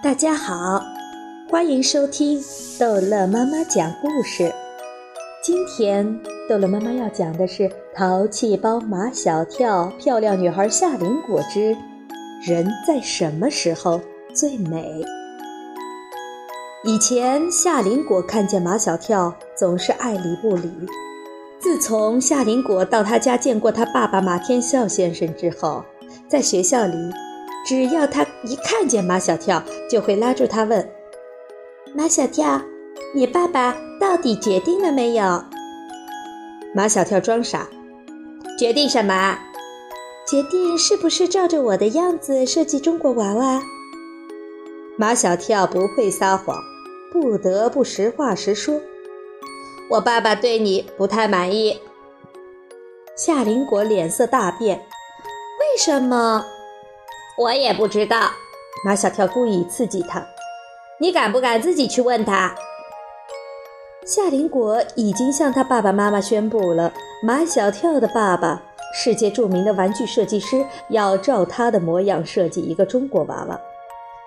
大家好，欢迎收听逗乐妈妈讲故事。今天逗乐妈妈要讲的是《淘气包马小跳》漂亮女孩夏林果之人在什么时候最美？以前夏林果看见马小跳总是爱理不理。自从夏林果到他家见过他爸爸马天笑先生之后，在学校里。只要他一看见马小跳，就会拉住他问：“马小跳，你爸爸到底决定了没有？”马小跳装傻：“决定什么？决定是不是照着我的样子设计中国娃娃？”马小跳不会撒谎，不得不实话实说：“我爸爸对你不太满意。”夏林果脸色大变：“为什么？”我也不知道，马小跳故意刺激他。你敢不敢自己去问他？夏林果已经向他爸爸妈妈宣布了，马小跳的爸爸，世界著名的玩具设计师，要照他的模样设计一个中国娃娃。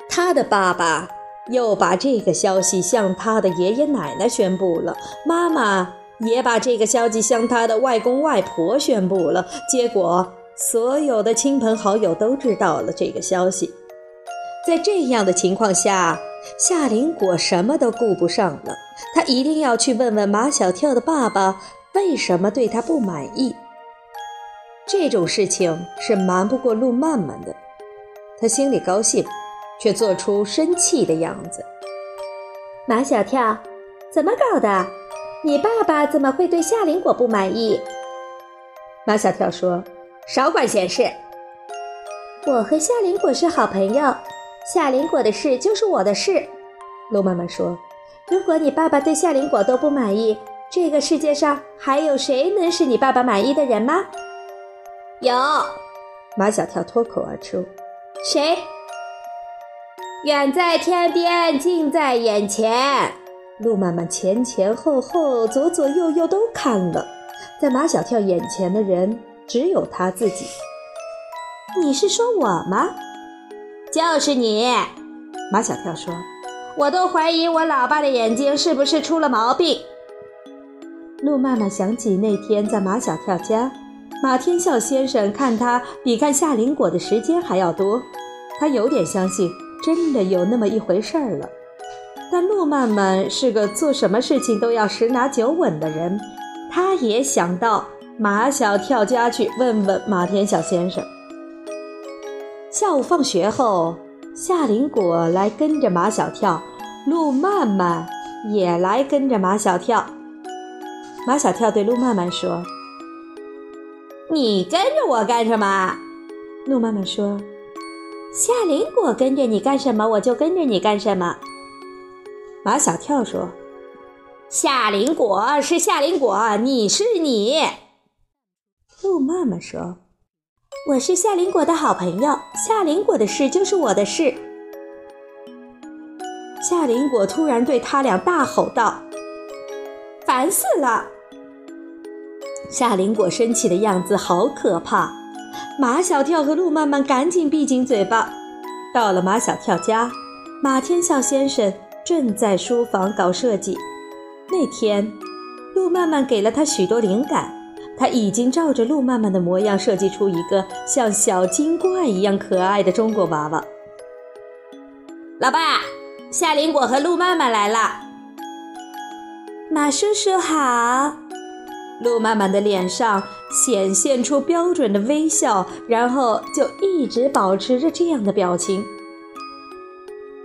他的爸爸又把这个消息向他的爷爷奶奶宣布了，妈妈也把这个消息向他的外公外婆宣布了。结果。所有的亲朋好友都知道了这个消息，在这样的情况下，夏林果什么都顾不上了，他一定要去问问马小跳的爸爸为什么对他不满意。这种事情是瞒不过陆曼曼的，他心里高兴，却做出生气的样子。马小跳，怎么搞的？你爸爸怎么会对夏林果不满意？马小跳说。少管闲事！我和夏林果是好朋友，夏林果的事就是我的事。陆妈妈说：“如果你爸爸对夏林果都不满意，这个世界上还有谁能是你爸爸满意的人吗？”有，马小跳脱口而出：“谁？”远在天边，近在眼前。陆妈妈前前后后、左左右右都看了，在马小跳眼前的人。只有他自己。你是说我吗？就是你，马小跳说。我都怀疑我老爸的眼睛是不是出了毛病。陆曼曼想起那天在马小跳家，马天笑先生看他比看夏林果的时间还要多，他有点相信真的有那么一回事儿了。但陆曼曼是个做什么事情都要十拿九稳的人，他也想到。马小跳家去问问马天小先生。下午放学后，夏林果来跟着马小跳，陆曼曼也来跟着马小跳。马小跳对陆曼曼说：“你跟着我干什么？”陆曼曼说：“夏林果跟着你干什么，我就跟着你干什么。”马小跳说：“夏林果是夏林果，你是你。”陆妈妈说：“我是夏林果的好朋友，夏林果的事就是我的事。”夏林果突然对他俩大吼道：“烦死了！”夏林果生气的样子好可怕。马小跳和陆曼曼赶紧闭紧嘴巴。到了马小跳家，马天笑先生正在书房搞设计。那天，陆曼曼给了他许多灵感。他已经照着陆曼曼的模样设计出一个像小精怪一样可爱的中国娃娃。老爸，夏林果和陆曼曼来了。马叔叔好。陆曼曼的脸上显现出标准的微笑，然后就一直保持着这样的表情。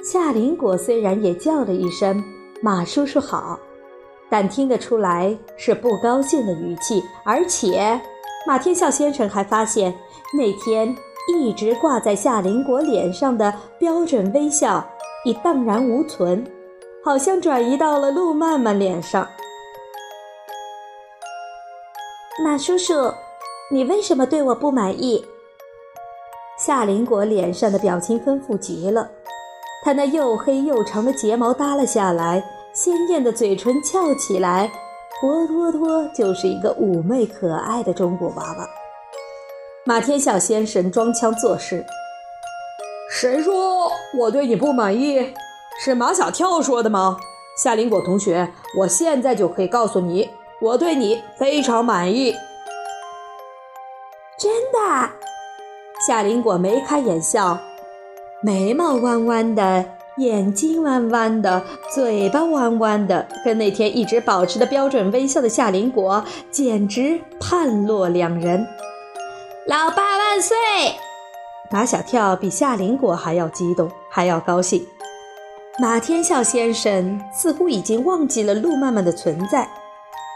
夏林果虽然也叫了一声“马叔叔好”。但听得出来是不高兴的语气，而且马天笑先生还发现那天一直挂在夏林果脸上的标准微笑已荡然无存，好像转移到了陆曼曼脸上。马叔叔，你为什么对我不满意？夏林果脸上的表情丰富极了，他那又黑又长的睫毛耷了下来。鲜艳的嘴唇翘起来，活脱脱就是一个妩媚可爱的中国娃娃。马天笑先生装腔作势：“谁说我对你不满意？是马小跳说的吗？夏林果同学，我现在就可以告诉你，我对你非常满意。真的？夏林果眉开眼笑，眉毛弯弯的，眼睛弯弯的，嘴巴弯弯的，跟那天一直保持着标准微笑的夏林果简直判若两人。老爸万岁！马小跳比夏林果还要激动，还要高兴。马天笑先生似乎已经忘记了路曼曼的存在，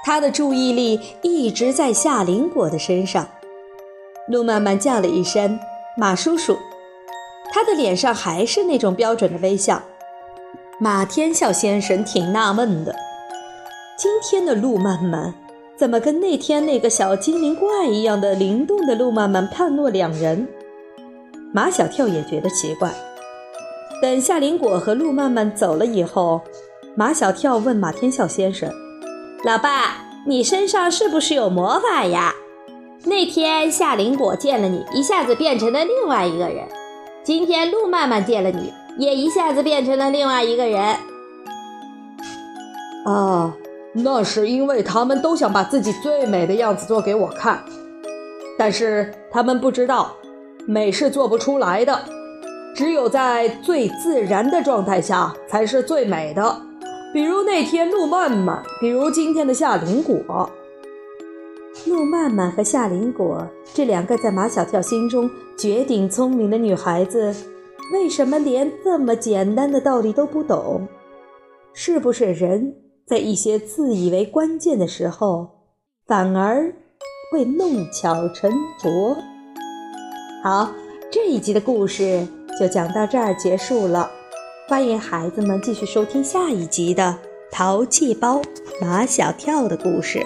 他的注意力一直在夏林果的身上。路曼曼叫了一声“马叔叔”，他的脸上还是那种标准的微笑。马天笑先生挺纳闷的，今天的路曼曼怎么跟那天那个小精灵怪一样的灵动的路曼曼判若两人？马小跳也觉得奇怪。等夏林果和路曼曼走了以后，马小跳问马天笑先生：“老爸，你身上是不是有魔法呀？那天夏林果见了你，一下子变成了另外一个人；今天路曼曼见了你，也一下子变成了另外一个人。”啊，那是因为他们都想把自己最美的样子做给我看，但是他们不知道。美是做不出来的，只有在最自然的状态下才是最美的。比如那天路曼曼，比如今天的夏林果。路曼曼和夏林果这两个在马小跳心中绝顶聪明的女孩子，为什么连这么简单的道理都不懂？是不是人在一些自以为关键的时候，反而会弄巧成拙？好，这一集的故事就讲到这儿结束了。欢迎孩子们继续收听下一集的《淘气包马小跳》的故事。